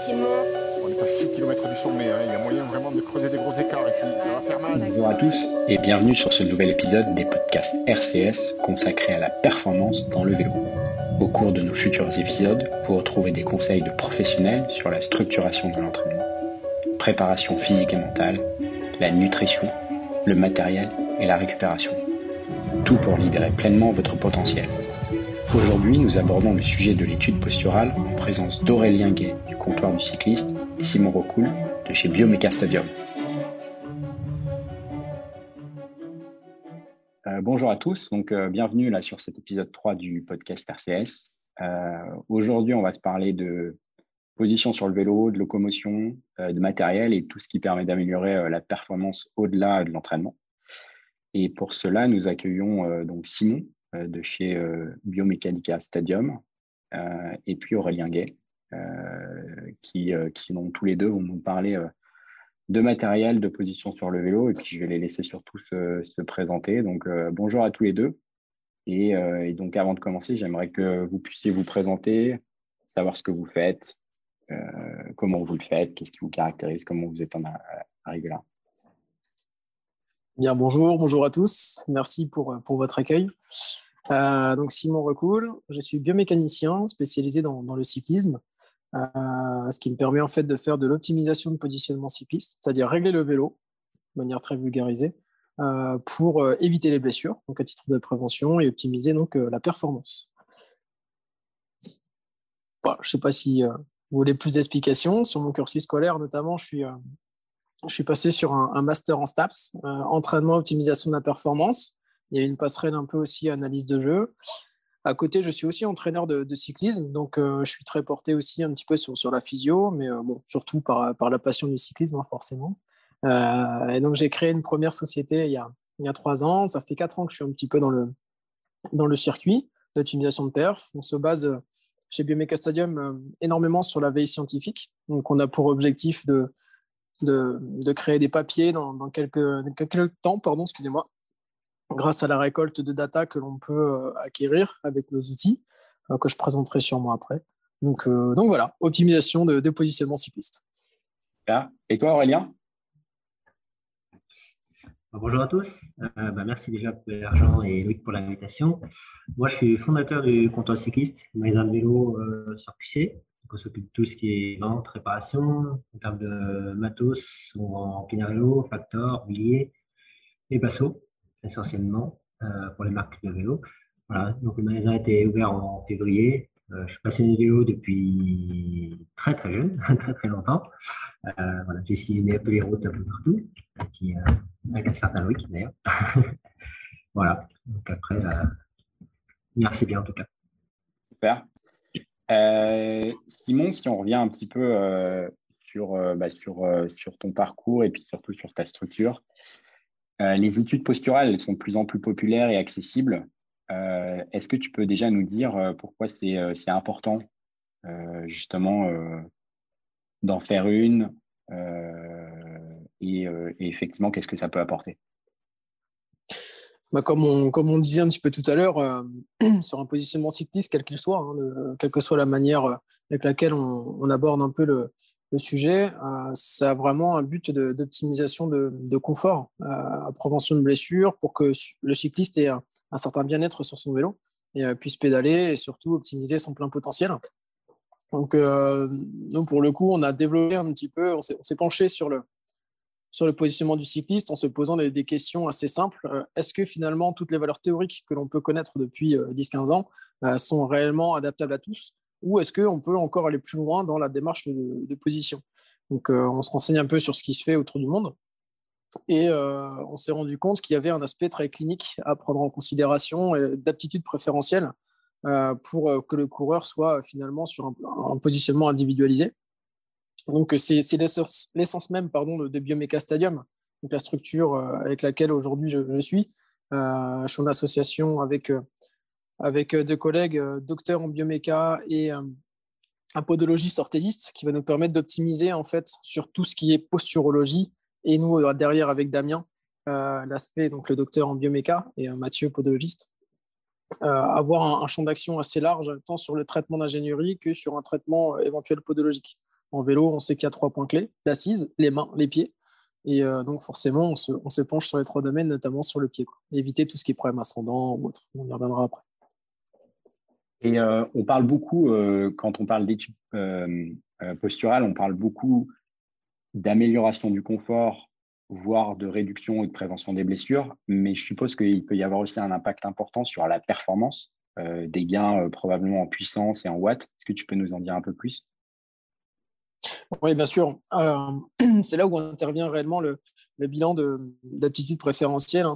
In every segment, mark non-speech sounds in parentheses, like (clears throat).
facilement. On est à 6 km du sommet, hein. il y a moyen vraiment de creuser des gros écarts ici, ça va faire mal. Bonjour à tous et bienvenue sur ce nouvel épisode des podcasts RCS consacrés à la performance dans le vélo. Au cours de nos futurs épisodes, vous retrouvez des conseils de professionnels sur la structuration de l'entraînement, préparation physique et mentale, la nutrition, le matériel et la récupération. Tout pour libérer pleinement votre potentiel. Aujourd'hui, nous abordons le sujet de l'étude posturale en présence d'Aurélien Gay du comptoir du cycliste et Simon Rocoul de chez Biomeca Stadium. Euh, bonjour à tous, donc euh, bienvenue là sur cet épisode 3 du podcast RCS. Euh, Aujourd'hui, on va se parler de position sur le vélo, de locomotion, de matériel et tout ce qui permet d'améliorer la performance au-delà de l'entraînement. Et pour cela, nous accueillons donc Simon de chez euh, Biomechanica Stadium euh, et puis Aurélien Gay, euh, qui, euh, qui vont tous les deux vont nous parler euh, de matériel, de position sur le vélo, et puis je vais les laisser surtout se, se présenter. Donc euh, bonjour à tous les deux. Et, euh, donc avant de commencer, j'aimerais que vous puissiez vous présenter, savoir ce que vous faites, euh, comment vous le faites, qu'est-ce qui vous caractérise, comment vous êtes en arrivé là. Bien, bonjour, bonjour à tous. Merci pour, pour votre accueil. Euh, donc, Simon Recoul, je suis biomécanicien spécialisé dans, le cyclisme, euh, ce qui me permet en fait de faire de l'optimisation de positionnement cycliste, c'est-à-dire régler le vélo de manière très vulgarisée euh, pour euh, éviter les blessures, donc à titre de prévention et optimiser donc euh, la performance. Je ne sais pas si euh, vous voulez plus d'explications sur mon cursus scolaire, notamment. Je suis euh, je suis passé sur un, master en STAPS, euh, entraînement, optimisation de la performance. Il y a une passerelle un peu aussi analyse de jeu. À côté, je suis aussi entraîneur de, cyclisme, donc euh, je suis très porté aussi un petit peu sur, la physio, mais euh, surtout par, la passion du cyclisme, hein, forcément. Euh, et donc, j'ai créé une première société il y, a, trois ans. Ça fait quatre ans que je suis un petit peu dans le, dans le circuit d'optimisation de perf. On se base chez Biomeca Stadium énormément sur la veille scientifique. Donc, on a pour objectif de, de, de créer des papiers dans, dans quelques, dans quelques temps, pardon, excusez-moi, grâce à la récolte de data que l'on peut euh, acquérir avec nos outils, euh, que je présenterai sûrement après. Donc, euh, donc voilà, optimisation de, de positionnement cycliste. Et toi, Aurélien? Bonjour à tous. Euh, bah, merci déjà pour l'argent et Loïc pour l'invitation. Moi, je suis fondateur du comptoir cycliste, magasin de vélo euh, sur QC. On s'occupe de tout ce qui est vente, réparation, en termes de matos, ou en Pinarello, Factor, Villiers et Basso, essentiellement, euh, pour les marques de vélo. Voilà. Donc, le magasin a été ouvert en février. Euh, je suis passionné de vélo depuis très, très jeune, (laughs) très, très longtemps. Euh, voilà, j'ai sillonné un peu les routes un peu partout, avec un certain Loïc d'ailleurs. (laughs) voilà, donc après, merci bien en tout cas. Super. Euh, Simon, si on revient un petit peu euh, sur, euh, bah, sur, ton parcours et puis surtout sur ta structure, les études posturales sont de plus en plus populaires et accessibles. Est-ce que tu peux déjà nous dire pourquoi c'est important justement d'en faire une et effectivement qu'est-ce que ça peut apporter? Bah, comme, on, disait un petit peu tout à l'heure, euh, (clears throat) sur un positionnement cycliste, quel qu'il soit, hein, le- quelle que soit la manière euh, avec laquelle on, aborde un peu le, sujet, euh, ça a vraiment un but de- d'optimisation de, de confort, euh, prévention de blessures, pour que le cycliste ait un, certain bien-être sur son vélo et puisse pédaler et surtout optimiser son plein potentiel. Donc, nous, pour le coup, on a développé un petit peu, on s'est penché sur le, sur le positionnement du cycliste en se posant des, questions assez simples. Euh, Est-ce que finalement toutes les valeurs théoriques que l'on peut connaître depuis euh, 10-15 ans euh, sont réellement adaptables à tous? Ou est-ce qu'on peut encore aller plus loin dans la démarche de, position? Donc euh, on se renseigne un peu sur ce qui se fait autour du monde. Et euh, on s'est rendu compte qu'il y avait un aspect très clinique à prendre en considération et d'aptitude préférentielle euh, pour euh, que le coureur soit finalement sur un positionnement individualisé. Donc, c'est c'est l'essence même pardon, de, Biomeca Stadium, donc la structure euh, avec laquelle aujourd'hui je, suis. Euh, je suis en association avec, euh, avec euh, deux collègues, euh, docteurs en bioméca et euh, un podologiste orthésiste qui va nous permettre d'optimiser en fait sur tout ce qui est posturologie. Et nous, euh, derrière, avec Damien, euh, l'aspect, donc le docteur en bioméca et euh, Mathieu, podologiste, euh, avoir un, un champ d'action assez large, tant sur le traitement d'ingénierie que sur un traitement euh, éventuel podologique. En vélo, on sait qu'il y a trois points clés l'assise, les mains, les pieds. Et donc, forcément, on se, penche sur les trois domaines, notamment sur le pied. Éviter tout ce qui est problème ascendant ou autre. On y reviendra après. Et on parle beaucoup, quand on parle d'études posturales, on parle beaucoup d'amélioration du confort, voire de réduction et de prévention des blessures. Mais je suppose qu'il peut y avoir aussi un impact important sur la performance, euh, des gains euh, probablement en puissance et en watts. Est-ce que tu peux nous en dire un peu plus? Oui, bien sûr. (clears throat) c'est là où intervient réellement le, bilan d'aptitude préférentielle. Hein.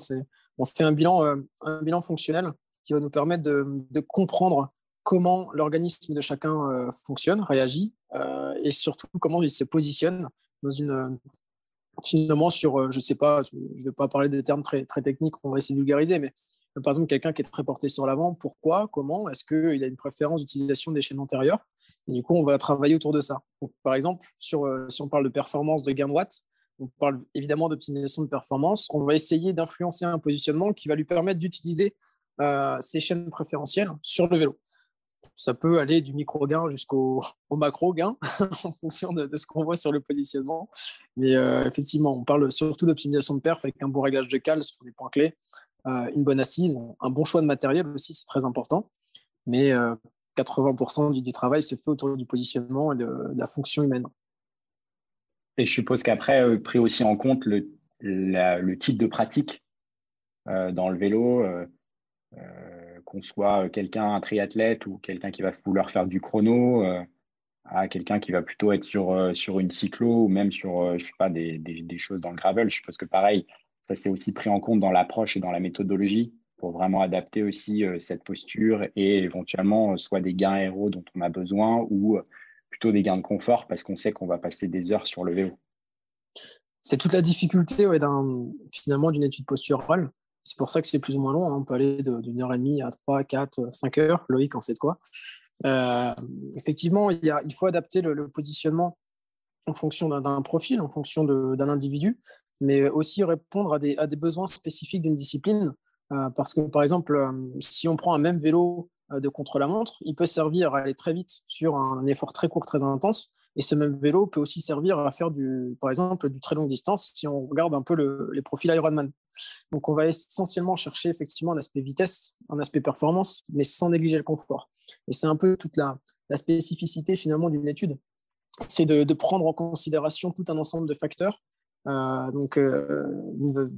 on fait un bilan, euh, un bilan fonctionnel qui va nous permettre de, comprendre comment l'organisme de chacun fonctionne, réagit, et surtout comment il se positionne dans une, finalement sur, euh, je ne sais pas, je ne vais pas parler des termes très, très techniques, on va essayer de vulgariser, mais euh, par exemple, quelqu'un qui est très porté sur l'avant, pourquoi, comment, est-ce qu'il a une préférence d'utilisation des chaînes antérieures Du coup, on va travailler autour de ça. par exemple, euh, si on parle de performance de gain de on parle évidemment d'optimisation de performance, on va essayer d'influencer un positionnement qui va lui permettre d'utiliser ces chaînes préférentielles sur le vélo ça peut aller du micro-gain jusqu'au (laughs) macro-gain (laughs) en fonction de, ce qu'on voit sur le positionnement. Mais euh, effectivement, on parle surtout d'optimisation de perf avec un bon réglage de cale sur les points clés, euh, une bonne assise, un bon choix de matériel aussi, c'est très important. Mais 80% euh, du, travail se fait autour du positionnement et de, la fonction humaine. Et je suppose qu'après, pris aussi en compte le, type de pratique dans le vélo, qu'on soit quelqu'un, un triathlète ou quelqu'un qui va vouloir faire du chrono, euh, à quelqu'un qui va plutôt être sur, euh, une cyclo ou même sur euh, je sais pas, des, des, choses dans le gravel. Je suppose que pareil, ça c'est aussi pris en compte dans l'approche et dans la méthodologie pour vraiment adapter aussi cette posture et éventuellement soit des gains aéros dont on a besoin ou plutôt des gains de confort parce qu'on sait qu'on va passer des heures sur le vélo. C'est toute la difficulté finalement d'une étude posturale. C'est pour ça que c'est plus ou moins long. Hein. On peut aller d'une heure et demie à 3, 4, 5 heures. Loïc en sait de quoi. Euh, effectivement, il, faut adapter le, positionnement en fonction d'un profil, en fonction d'un individu, mais aussi répondre à des besoins spécifiques d'une discipline. Euh, parce que, par exemple, euh, si on prend un même vélo de contre-la-montre, il peut servir à aller très vite sur un effort très court, très intense, et ce même vélo peut aussi servir à faire, du, par exemple, du très longue distance si on regarde un peu les profils Ironman. Donc, on va essentiellement chercher effectivement un aspect vitesse, un aspect performance, mais sans négliger le confort. Et c'est un peu toute la, spécificité finalement d'une étude. C'est de, prendre en considération tout un ensemble de facteurs. Euh, donc, euh,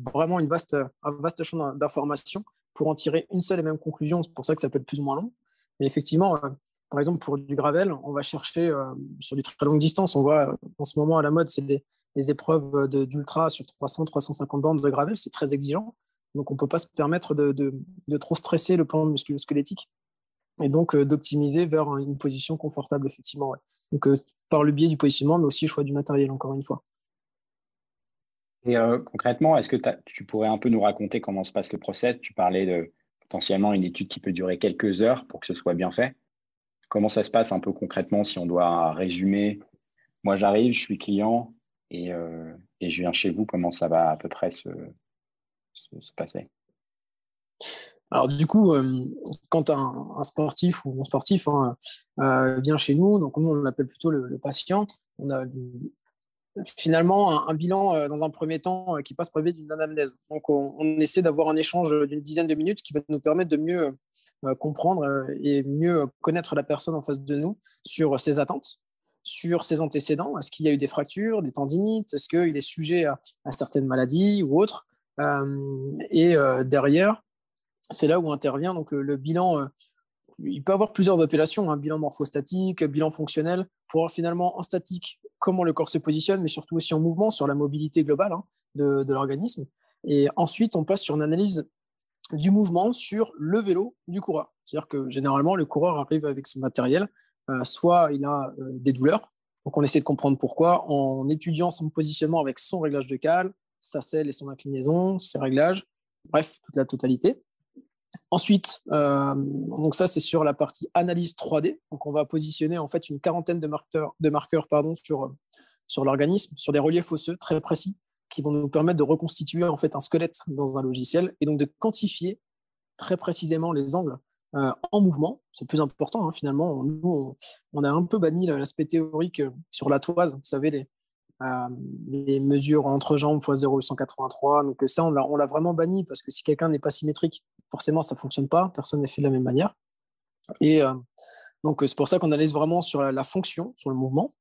vraiment une vaste, un vaste champ d'informations pour en tirer une seule et même conclusion. C'est pour ça que ça peut être plus ou moins long. Mais effectivement, euh, par exemple, pour du gravel, on va chercher sur du très longue distance. On voit en ce moment à la mode, c'est des, épreuves d'ultra sur 300-350 bandes de gravel. C'est très exigeant. Donc, on ne peut pas se permettre de, trop stresser le plan musculo-squelettique et donc d'optimiser vers une position confortable, effectivement. Donc, par le biais du positionnement, mais aussi le choix du matériel, encore une fois. Et concrètement, est-ce que tu pourrais un peu nous raconter comment se passe le process? Tu parlais de potentiellement une étude qui peut durer quelques heures pour que ce soit bien fait. Comment ça se passe un peu concrètement si on doit résumer? Moi, j'arrive, je suis client et, euh, je viens chez vous. Comment ça va à peu près se, passer? Alors du coup, euh, quand un, sportif ou un sportif hein, euh, vient chez nous, donc nous on l'appelle plutôt le, patient, on a finalement un, bilan dans un premier temps qui passe le d'une anamnèse. Donc on, on essaie d'avoir un échange d'une dizaine de minutes qui va nous permettre de mieux euh, comprendre euh, et mieux connaître la personne en face de nous sur ses attentes, sur ses antécédents. Est-ce qu'il y a eu des fractures, des tendinites? Est-ce qu'il est sujet à, certaines maladies ou autres? Euh, Et derrière, c'est là où intervient donc le, bilan. il peut avoir plusieurs appellations, un hein, bilan morphostatique, bilan fonctionnel, pour voir finalement en statique comment le corps se positionne, mais surtout aussi en mouvement sur la mobilité globale hein, de, l'organisme. Et ensuite, on passe sur une analyse du mouvement sur le vélo du coureur. C'est-à-dire que généralement, le coureur arrive avec son matériel, euh, soit il a euh, des douleurs, donc on essaie de comprendre pourquoi en étudiant son positionnement avec son réglage de cale, sa selle et son inclinaison, ses réglages, bref, toute la totalité. Ensuite, euh, donc ça c'est sur la partie analyse 3D. Donc on va positionner en fait une quarantaine de marqueurs, de marqueurs pardon, sur, sur l'organisme, sur des reliefs osseux très précis qui vont nous permettre de reconstituer en fait un squelette dans un logiciel et donc de quantifier très précisément les angles en mouvement. C'est plus important hein, finalement. Nous, on, a un peu banni l'aspect théorique sur la toise. Vous savez, les, les mesures entre jambes x 0,183. Donc ça, on l'a vraiment banni parce que si quelqu'un n'est pas symétrique, forcément, ça ne fonctionne pas. Personne n'est fait de la même manière. Et donc, c'est pour ça qu'on analyse vraiment sur la, fonction, sur le mouvement.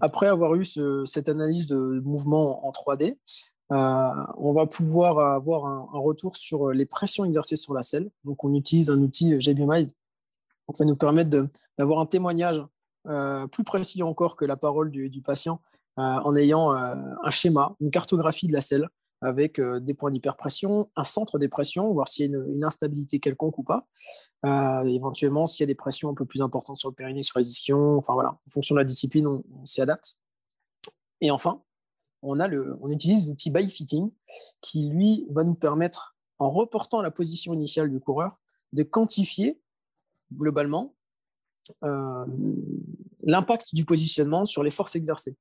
Après avoir eu cette analyse de mouvement en 3D, euh, on va pouvoir avoir un, retour sur les pressions exercées sur la selle. Donc, on utilise un outil JBMind qui va nous permettre d'avoir un témoignage euh, plus précis encore que la parole du, patient euh, en ayant un schéma, une cartographie de la selle avec des points d'hyperpression, un centre des pressions, voir s'il y a une, instabilité quelconque ou pas. éventuellement, s'il y a des pressions un peu plus importantes sur le périnée, sur les ischions, enfin voilà, en fonction de la discipline, on s'y adapte. Et enfin, on, a le, on utilise l'outil by fitting qui, lui, va nous permettre, en reportant la position initiale du coureur, de quantifier globalement euh, l'impact du positionnement sur les forces exercées.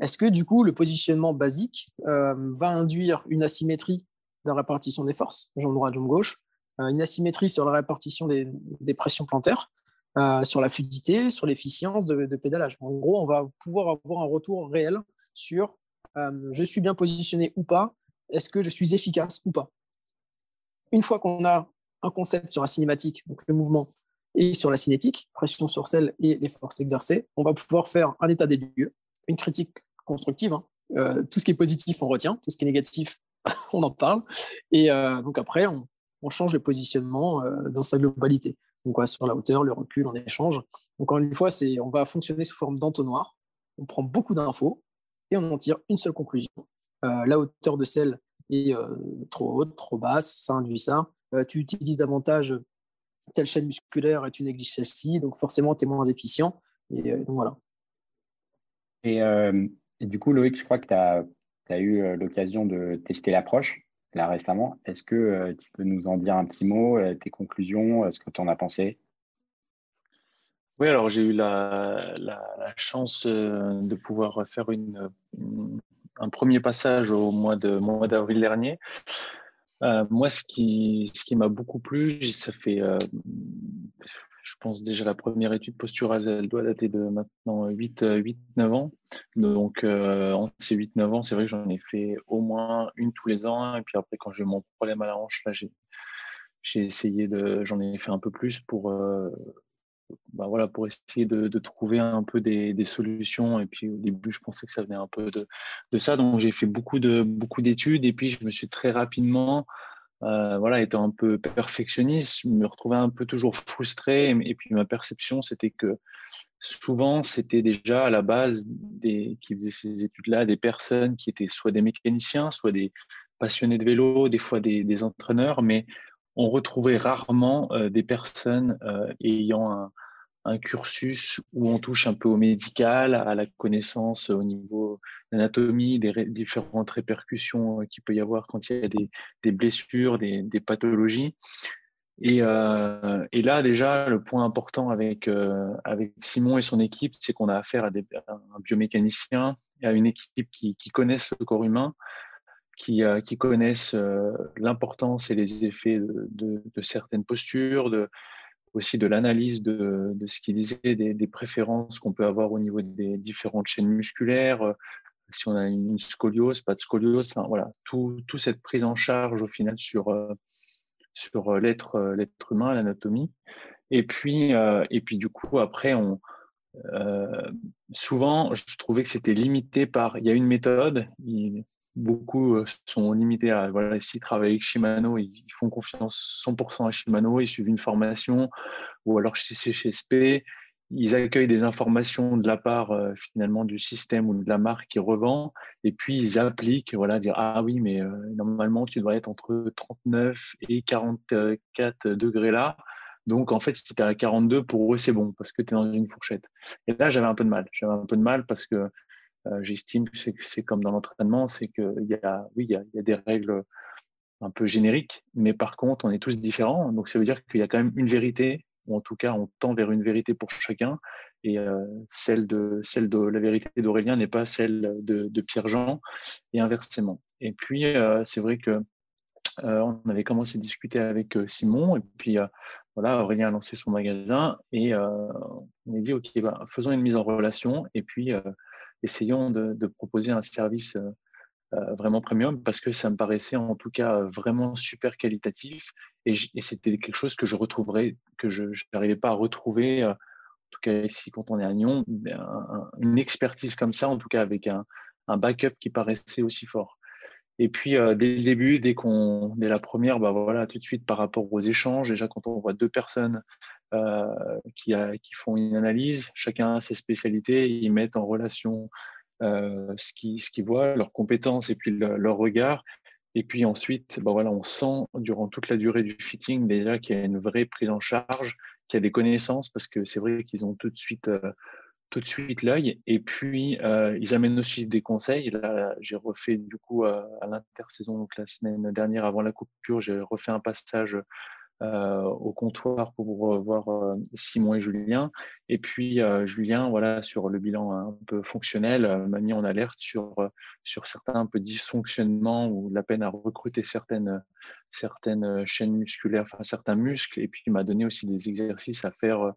Est-ce que du coup, le positionnement basique euh, va induire une asymétrie de la répartition des forces, jambe droite, jambe gauche, euh, une asymétrie sur la répartition des, pressions plantaires, sur la fluidité, sur l'efficience de, de, pédalage? En gros, on va pouvoir avoir un retour réel sur je suis bien positionné ou pas, est-ce que je suis efficace ou pas? Une fois qu'on a un concept sur la cinématique, donc le mouvement, et sur la cinétique, pression sur celle et les forces exercées, on va pouvoir faire un état des lieux, une critique constructive. Hein. Euh, tout ce qui est positif, on retient, tout ce qui est négatif, (laughs) on en parle. Et euh, donc après, on, change le positionnement dans sa globalité. Donc sur la hauteur, le recul, on échange. Donc encore une fois, on va fonctionner sous forme d'entonnoir. On prend beaucoup d'infos, et on en tire une seule conclusion. Euh, la hauteur de selle est euh, trop haute, trop basse, ça induit ça. Euh, tu utilises davantage telle chaîne musculaire et tu négliges celle-ci, donc forcément, tu es moins efficient. Et donc voilà. Et, du coup, Loïc, je crois que tu as, as, eu l'occasion de tester l'approche là récemment. Est-ce que tu peux nous en dire un petit mot, tes conclusions, ce que tu en as pensé? Oui, alors j'ai eu la, chance euh, de pouvoir faire une, un premier passage au mois de mois d'avril dernier. Euh, moi, ce qui, m'a beaucoup plu, ça fait, euh, je pense déjà la première étude posturale, elle doit dater de maintenant 8-9 ans. Donc, en ces 8-9 ans, c'est vrai que j'en ai fait au moins une tous les ans. Et puis après, quand j'ai eu mon problème à la hanche, là, j'ai essayé de, j'en ai fait un peu plus pour bah voilà, pour essayer de, trouver un peu des, solutions. Et puis au début, je pensais que ça venait un peu de, ça. Donc j'ai fait beaucoup de beaucoup d'études et puis je me suis très rapidement, euh, voilà, étant un peu perfectionniste, je me retrouvais un peu toujours frustré. Et, puis ma perception, c'était que souvent, c'était déjà à la base des qui faisaient ces études-là des personnes qui étaient soit des mécaniciens, soit des passionnés de vélo, des fois des, des entraîneurs, mais on retrouvait rarement euh, des personnes euh, ayant un, cursus où on touche un peu au médical, à la connaissance au niveau d'anatomie, des différentes répercussions euh, qu'il peut y avoir quand il y a des, blessures, des, pathologies. Et, là, déjà, le point important avec, Simon et son équipe, c'est qu'on a affaire à, des, un biomécanicien, à une équipe qui, qui connaissent le corps humain, qui, euh, qui connaissent euh, l'importance et les effets de, certaines postures, aussi de l'analyse de, ce qu'il disait, des, préférences qu'on peut avoir au niveau des différentes chaînes musculaires, euh, si on a une scoliose, pas de scoliose, enfin voilà, tout, cette prise en charge au final sur, sur l'être, l'être humain, l'anatomie. Et puis, et puis du coup, après, on, souvent, je trouvais que c'était limité par, il y a une méthode, beaucoup euh, sont limités à, voilà, s'ils travaillent avec Shimano, ils font confiance 100% à Shimano, ils suivent une formation, ou alors chez CHSP, ils accueillent des informations de la part euh, finalement du système ou de la marque qui revend, et puis ils appliquent, voilà, dire ah oui, mais euh, normalement tu dois être entre 39 et 44 degrés là. Donc en fait, si tu es à 42, pour eux, c'est bon parce que tu es dans une fourchette. Et là, j'avais un peu de mal. J'avais un peu de mal parce que j'estime que c'est comme dans l'entraînement, c'est qu'il y a, oui, il y a, des règles un peu génériques, mais par contre, on est tous différents. Donc, ça veut dire qu'il y a quand même une vérité, ou en tout cas, on tend vers une vérité pour chacun. Et euh, celle, de, celle de la vérité d'Aurélien n'est pas celle de, de Pierre-Jean, et inversement. Et puis, euh, c'est vrai que on avait commencé à discuter avec Simon, et puis voilà, Aurélien a lancé son magasin et on a dit, OK, bah, faisons une mise en relation et puis essayons de, proposer un service vraiment premium parce que ça me paraissait en tout cas vraiment super qualitatif et, c'était quelque chose que je retrouverais, que je n'arrivais pas à retrouver, en tout cas ici quand on est à Lyon, une expertise comme ça, en tout cas avec un, backup qui paraissait aussi fort. Et puis, euh, dès le début, dès, la première, bah voilà, tout de suite par rapport aux échanges, déjà quand on voit deux personnes euh, qui, a, qui, font une analyse, chacun a ses spécialités, ils mettent en relation euh, ce, qu'ils, voient, leurs compétences et puis leur regard. Et puis ensuite, bah voilà, on sent durant toute la durée du fitting déjà qu'il y a une vraie prise en charge, qu'il y a des connaissances, parce que c'est vrai qu'ils ont tout de suite suite l'œil. Et puis, euh, ils amènent aussi des conseils. Là, j'ai refait du coup euh, à l'intersaison, donc la semaine dernière avant la coupure, j'ai refait un passage euh, au comptoir pour voir Simon et Julien. Et puis, Julien, voilà, sur le bilan un peu fonctionnel, m'a mis en alerte sur, sur certains un peu dysfonctionnements ou la peine à recruter certaines, certaines chaînes musculaires, enfin certains muscles. Et puis, il m'a donné aussi des exercices à faire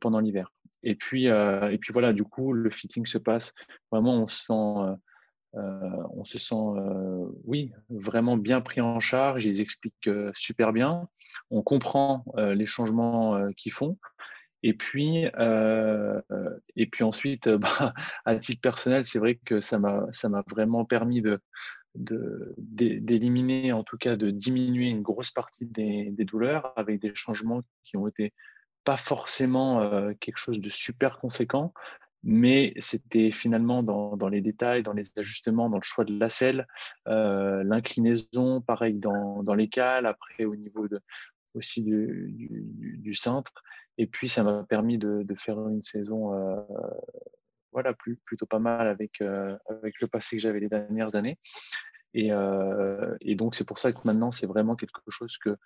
pendant l'hiver. Et puis, euh, et puis voilà, du coup, le fitting se passe. Vraiment, on se sent, euh, euh, on se sent oui, vraiment bien pris en charge. Ils expliquent super bien. On comprend les changements qu'ils font. Et puis, et puis ensuite, (laughs) bah, à titre personnel, c'est vrai que ça m'a, ça m'a vraiment permis de, d'éliminer, en tout cas de diminuer une grosse partie des, douleurs avec des changements qui ont été pas forcément euh, quelque chose de super conséquent, mais c'était finalement dans, dans, les détails, dans les ajustements, dans le choix de la selle, euh, l'inclinaison, pareil dans, dans, les cales, après au niveau de, aussi du, du, cintre. Et puis, ça m'a permis de, de, faire une saison euh, voilà, plutôt pas mal avec, avec le passé que j'avais les dernières années. Et, et donc, c'est pour ça que maintenant, c'est vraiment quelque chose que,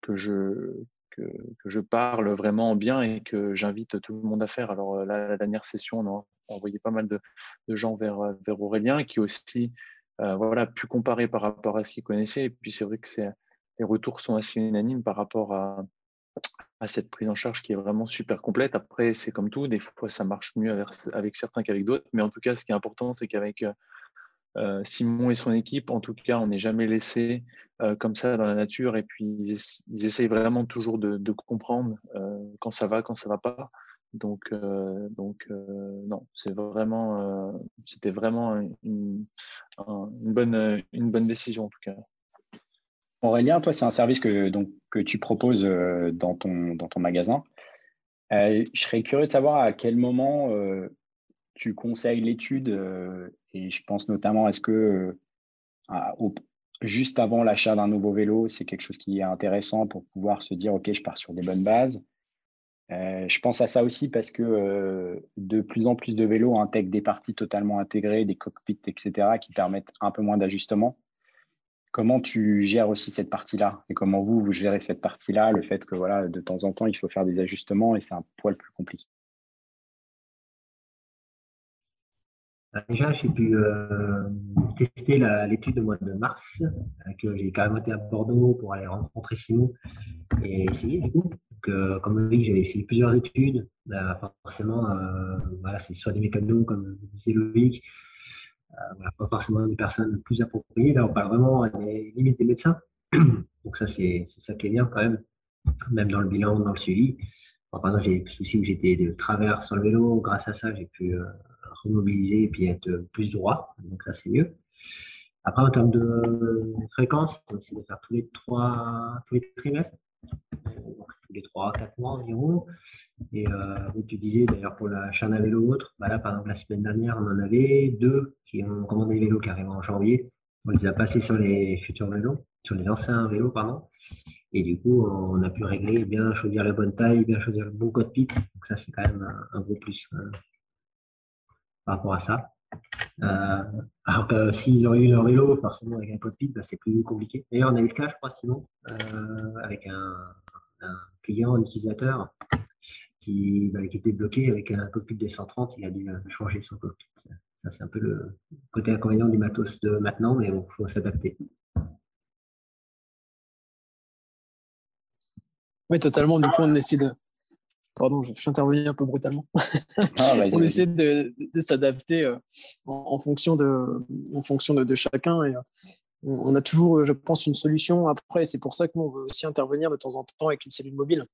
que, je, que, je parle vraiment bien et que j'invite tout le monde à faire. Alors euh, la, dernière session, on a envoyé pas mal de, gens vers, euh, vers Aurélien qui aussi euh, voilà, pu comparer par rapport à ce qu'il connaissait. Et puis c'est vrai que les retours sont assez unanimes par rapport à, cette prise en charge qui est vraiment super complète. Après, c'est comme tout, des fois ça marche mieux avec, avec certains qu'avec d'autres. Mais en tout cas, ce qui est important, c'est qu'avec euh, Simon et son équipe, en tout cas, on n'est jamais laissé euh, comme ça dans la nature. Et puis, ils, essayent vraiment toujours de, comprendre euh, quand ça va, quand ça va pas. Donc, donc non, c'est vraiment, c'était vraiment une, bonne, une bonne décision en tout cas. Aurélien, toi, c'est un service que, donc, que tu proposes dans, ton, dans ton magasin. je serais curieux de savoir à quel moment tu conseilles l'étude et je pense notamment, est-ce que euh, juste avant l'achat d'un nouveau vélo, c'est quelque chose qui est intéressant pour pouvoir se dire, OK, je pars sur des bonnes bases. Euh, je pense à ça aussi parce que euh, de plus en plus de vélos intègrent des parties totalement intégrées, des cockpits, etc., qui permettent un peu moins d'ajustement. Comment tu gères aussi cette partie-là Et comment vous, vous gérez cette partie-là, le fait que voilà, de temps en temps, il faut faire des ajustements et c'est un poil plus compliqué? Déjà, j'ai pu euh, tester l'étude au mois de mars, euh, que j'ai carrément été à Bordeaux pour aller rencontrer Simon et essayer du coup. Donc, comme dit, j'ai essayé plusieurs études. forcément, voilà, c'est soit des mécanos, comme disait Loïc, pas forcément des personnes plus appropriées. Là, on parle vraiment des limites des médecins. (clears throat) Donc ça, c'est ça qui est bien quand même, même dans le bilan, dans le suivi. par exemple, j'ai des soucis où j'étais de travers sur le vélo. Grâce à ça, j'ai pu remobiliser et puis être plus droit. Donc là, c'est mieux. Après, en termes de fréquence, c'est de faire tous les trois, tous les trimestres, tous les trois, quatre mois environ. Et euh, tu disais d'ailleurs pour la chaîne à vélo ou autre, bah là, par exemple, la semaine dernière, on en avait deux qui ont commandé des vélos carrément en janvier. On les a passés sur les futurs vélos, sur les anciens vélos, pardon. Et du coup, on a pu régler, bien choisir la bonne taille, bien choisir le bon code pit. Donc ça, c'est quand même un, un gros plus. Hein par rapport à ça. Euh, alors que s'ils ont eu leur vélo, forcément avec un cockpit, bah, c'est plus compliqué. D'ailleurs, on a eu le cas, je crois, sinon, euh, avec un, client, un utilisateur qui, bah, qui, était bloqué avec un cockpit des 130, il a dû changer son cockpit. Ça, c'est un peu le côté inconvénient du matos de maintenant, mais il faut s'adapter. Oui, totalement. Du coup, on essaie de. Pardon, je suis intervenu un peu brutalement. (laughs) Ah, on essaie de, s'adapter euh, en, fonction de, en fonction de, chacun. Et, on a toujours, je pense, une solution. Après, c'est pour ça que nous, on veut aussi intervenir de temps en temps avec une cellule mobile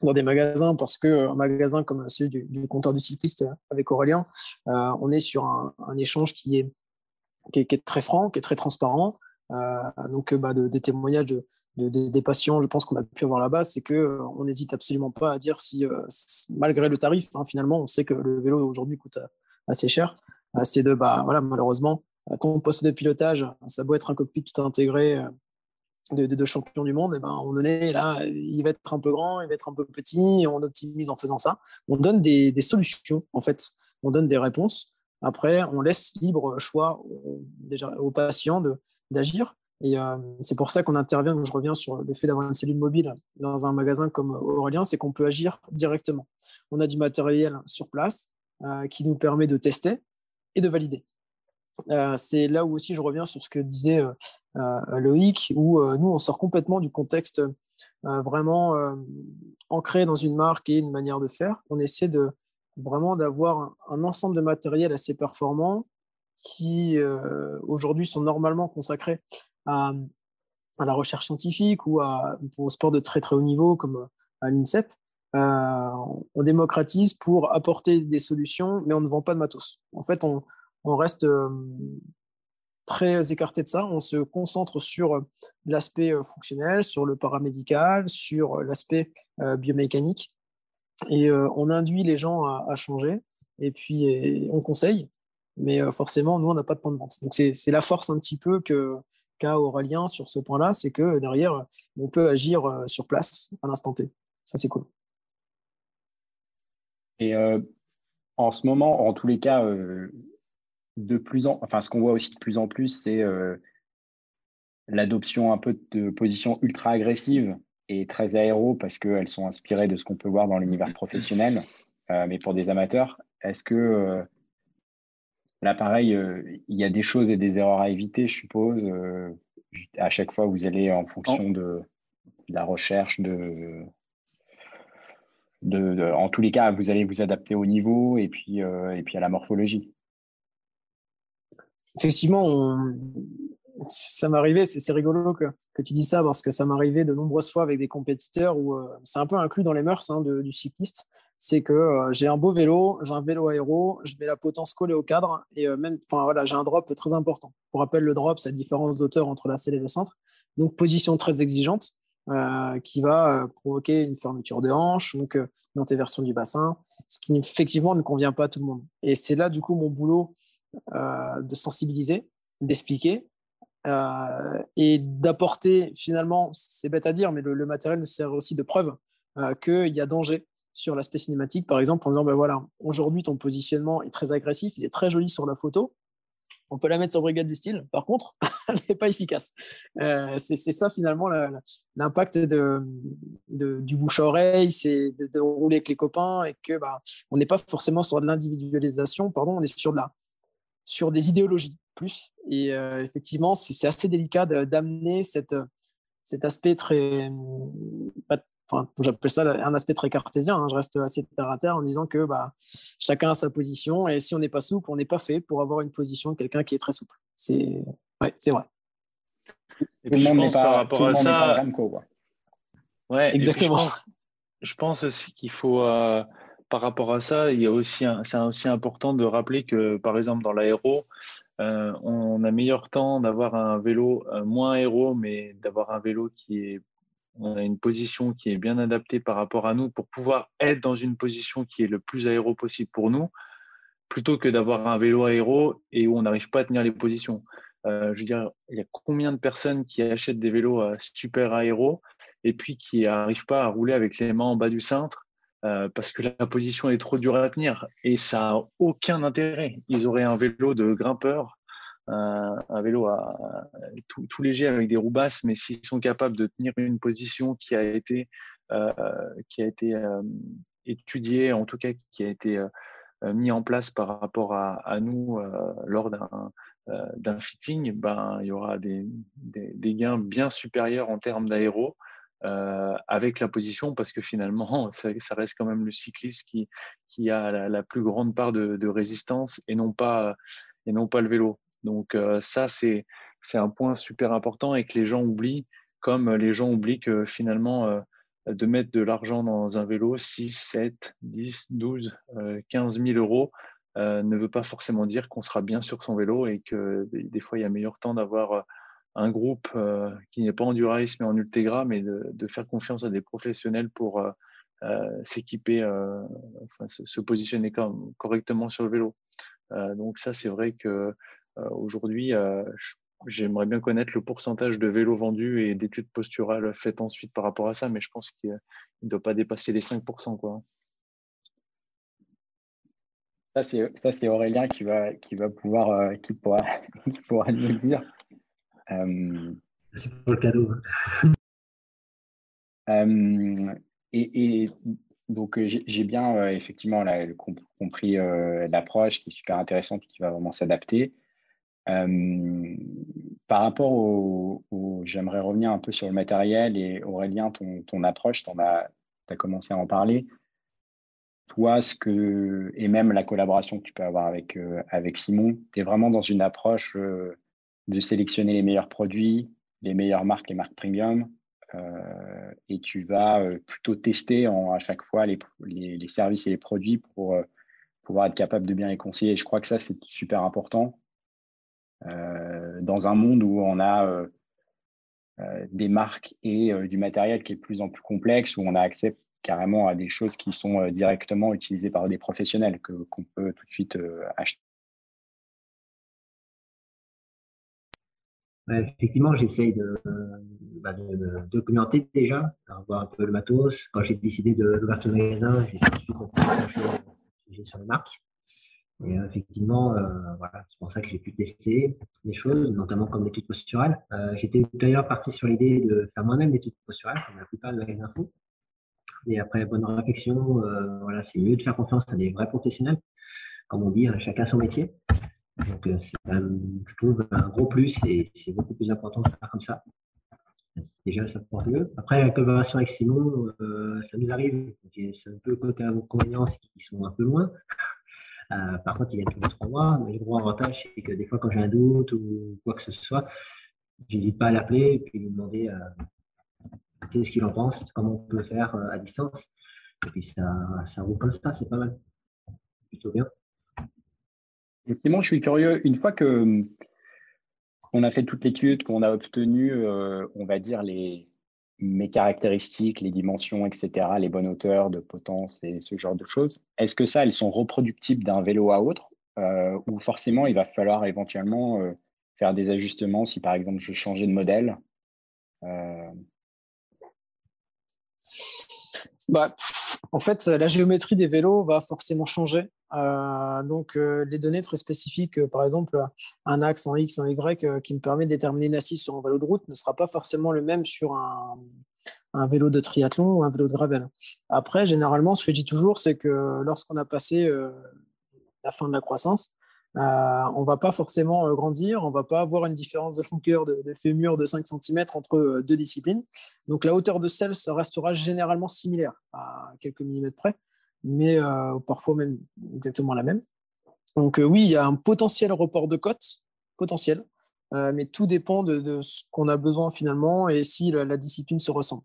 dans des magasins, parce qu'un magasin comme celui du, compteur du cycliste avec Aurélien, euh, on est sur un, échange qui est, qui est, très franc, qui est très transparent. Euh, donc, bah, des témoignages de, des patients, je pense qu'on a pu avoir là-bas, c'est qu'on euh, n'hésite absolument pas à dire si, malgré le tarif, hein, finalement, on sait que le vélo aujourd'hui coûte assez cher. c'est de, bah, voilà, malheureusement, ton poste de pilotage, ça doit être un cockpit tout intégré de, de, champion du monde, et ben, on est là, il va être un peu grand, il va être un peu petit, et on optimise en faisant ça. On donne des, des, solutions, en fait, on donne des réponses. Après, on laisse libre choix déjà aux patients d'agir. Et euh, c'est pour ça qu'on intervient, je reviens sur le fait d'avoir une cellule mobile dans un magasin comme Aurélien, c'est qu'on peut agir directement. On a du matériel sur place euh, qui nous permet de tester et de valider. Euh, c'est là où aussi je reviens sur ce que disait euh, euh, Loïc, où nous, on sort complètement du contexte vraiment ancré dans une marque et une manière de faire. On essaie de vraiment d'avoir un, ensemble de matériel assez performant qui aujourd'hui sont normalement consacrés à, la recherche scientifique ou au sport de très très haut niveau comme à l'INSEP. on démocratise pour apporter des solutions, mais on ne vend pas de matos. En fait, on, reste euh, très écarté de ça. On se concentre sur l'aspect euh, fonctionnel, sur le paramédical, sur l'aspect euh, biomécanique. Et on induit les gens à, changer. Et puis, on conseille. Mais forcément, nous, on n'a pas de point de vente. Donc, c'est la force un petit peu que qu'a Aurélien sur ce point-là, c'est que derrière, on peut agir sur place à l'instant T. Ça, c'est cool. Et en ce moment, en tous les cas, de plus en, enfin, ce qu'on voit aussi de plus en plus, c'est euh, l'adoption un peu de positions ultra agressives et très aéro parce qu'elles sont inspirées de ce qu'on peut voir dans l'univers professionnel. Euh, mais pour des amateurs, est-ce que euh, là, pareil, il y a des choses et des erreurs à éviter, je suppose. à chaque fois, vous allez en fonction de, la recherche, de, de, en tous les cas, vous allez vous adapter au niveau et puis, et puis à la morphologie effectivement, ça m'arrivait, c'est rigolo que, tu dis ça parce que ça m'arrivait de nombreuses fois avec des compétiteurs où euh, c'est un peu inclus dans les mœurs hein, du cycliste. C'est que euh, j'ai un beau vélo, j'ai un vélo aéro, je mets la potence collée au cadre et euh, même, enfin voilà, j'ai un drop très important. Pour rappel, le drop, c'est la différence d'auteur entre la selle et le centre. Donc, position très exigeante qui va provoquer une fermeture de hanche, donc une antéversion du bassin, ce qui effectivement ne convient pas à tout le monde. Et c'est là, du coup, mon boulot euh, de sensibiliser, d'expliquer euh, et d'apporter finalement, c'est bête à dire, mais le, matériel nous sert aussi de preuve euh, qu'il y a danger sur l'aspect cinématique, par exemple, en disant, ben voilà, aujourd'hui ton positionnement est très agressif, il est très joli sur la photo, on peut la mettre sur Brigade du style, par contre, (laughs) elle n'est pas efficace. c'est ça finalement l'impact de, du bouche à oreille, c'est de, rouler avec les copains et que bah, on n'est pas forcément sur de l'individualisation, pardon, on est sur de la, sur des idéologies plus. Et euh, effectivement, c'est assez délicat d'amener cet aspect très. Enfin, j'appelle ça un aspect très cartésien. Hein. Je reste assez terre à terre en disant que bah, chacun a sa position et si on n'est pas souple, on n'est pas fait pour avoir une position de quelqu'un qui est très souple. C'est ouais, c'est vrai. Et puis, je pense par rapport à ça. Ouais, exactement. Je pense, aussi qu'il faut. Euh, par rapport à ça, il y a aussi c'est aussi important de rappeler que, par exemple, dans l'aéro, euh, on a meilleur temps d'avoir un vélo euh, moins aéro, mais d'avoir un vélo qui est, on a une position qui est bien adaptée par rapport à nous pour pouvoir être dans une position qui est le plus aéro possible pour nous, plutôt que d'avoir un vélo aéro et où on n'arrive pas à tenir les positions. Euh, je veux dire, il y a combien de personnes qui achètent des vélos super aéro et puis qui n'arrivent pas à rouler avec les mains en bas du cintre euh, parce que la position est trop dure à tenir et ça n'a aucun intérêt. Ils auraient un vélo de grimpeur, euh, un vélo à, tout, léger avec des roues basses, mais s'ils sont capables de tenir une position qui a été, euh, qui a été étudiée, en tout cas qui a été mis en place par rapport à, nous lors d'un fitting, ben, il y aura des, des, gains bien supérieurs en termes d'aéro avec la position parce que finalement, (laughs) ça, reste quand même le cycliste qui, qui a la, plus grande part de, résistance et non, pas, et non pas le vélo. Donc ça, c'est un point super important et que les gens oublient, comme les gens oublient que finalement, de mettre de l'argent dans un vélo, 6, 7, 10, 12, 15 000 euros, euh, ne veut pas forcément dire qu'on sera bien sur son vélo et que des, fois, il y a meilleur temps d'avoir euh, un groupe euh, qui n'est pas en durace mais en ultegra, mais de, faire confiance à des professionnels pour s'équiper, se, positionner correctement sur le vélo. donc ça, c'est vrai que aujourd'hui, j'aimerais bien connaître le pourcentage de vélos vendus et d'études posturales faites ensuite par rapport à ça, mais je pense qu'il ne doit pas dépasser les 5%. Quoi. Ça, c'est Aurélien qui va, qui va pouvoir, euh, qui pourra, (laughs) qui pourra nous dire. Euh, c'est pour le cadeau. Euh, et, donc, j'ai bien effectivement compris l'approche qui est super intéressante et qui va vraiment s'adapter. Par rapport au, j'aimerais revenir un peu sur le matériel et Aurélien, ton, ton approche, tu as, commencé à en parler toi, ce que, et même la collaboration que tu peux avoir avec, euh, avec Simon, tu es vraiment dans une approche euh, de sélectionner les meilleurs produits, les meilleures marques, les marques premium, euh, et tu vas plutôt tester en, à chaque fois les, les, services et les produits pour pouvoir être capable de bien les conseiller. je crois que ça, c'est super important. Dans un monde où on a des marques et du matériel qui est de plus en plus complexe, où on a accès carrément à des choses qui sont euh, directement utilisées par des professionnels que, qu'on peut tout de suite euh, acheter. effectivement, j'essaye de, bah, de, documenter déjà, voir un peu le matos. Quand j'ai décidé de de magasin, j'ai tout de suite sur les marques. Et euh, effectivement, voilà, c'est pour ça que j'ai pu tester des choses, notamment comme l'étude posturale. J'étais d'ailleurs parti sur l'idée de faire moi-même l'étude posturale, comme la plupart de mes infos. Et après bonne réflexion, euh, voilà, c'est mieux de faire confiance à des vrais professionnels. Comme on dit, hein, chacun son métier. Donc, euh, c'est je trouve, un gros plus et c'est beaucoup plus important de faire comme ça. Déjà, ça porte mieux. Après, la collaboration avec Simon, euh, ça nous arrive. C'est un peu côté inconvénients qui sont un peu loin. Par contre, il a tous les trois mois. Mais le gros avantage, c'est que des fois, quand j'ai un doute ou quoi que ce soit, j'hésite pas à l'appeler et puis lui demander qu'est-ce qu'il en pense, comment on peut faire euh, à distance. Et puis ça, ça roule comme ça, c'est pas mal. Plutôt bien. Simon, je suis curieux, une fois que on a fait toute l'étude, qu'on a obtenu, euh, on va dire, les, mes caractéristiques, les dimensions, etc., les bonnes hauteurs de potence et ce genre de choses, est-ce que ça, elles sont reproductibles d'un vélo à autre euh, ou forcément il va falloir éventuellement faire des ajustements si par exemple je changeais de modèle bah, En fait, la géométrie des vélos va forcément changer. Euh, donc, euh, les données très spécifiques, euh, par exemple, un axe en X, en Y, qui me permet de déterminer une assise sur un vélo de route ne sera pas forcément le même sur un, un vélo de triathlon ou un vélo de gravel. Après, généralement, ce que je dis toujours, c'est que lorsqu'on a passé la fin de la croissance, euh, on va pas forcément euh, grandir, on va pas avoir une différence de longueur de, fémur de 5 cm entre euh, deux disciplines. Donc la hauteur de selle restera généralement similaire à quelques millimètres près, mais parfois même exactement la même. Donc oui, il y a un potentiel report de cote, potentiel, mais tout dépend de, ce qu'on a besoin finalement et si la, discipline se ressemble.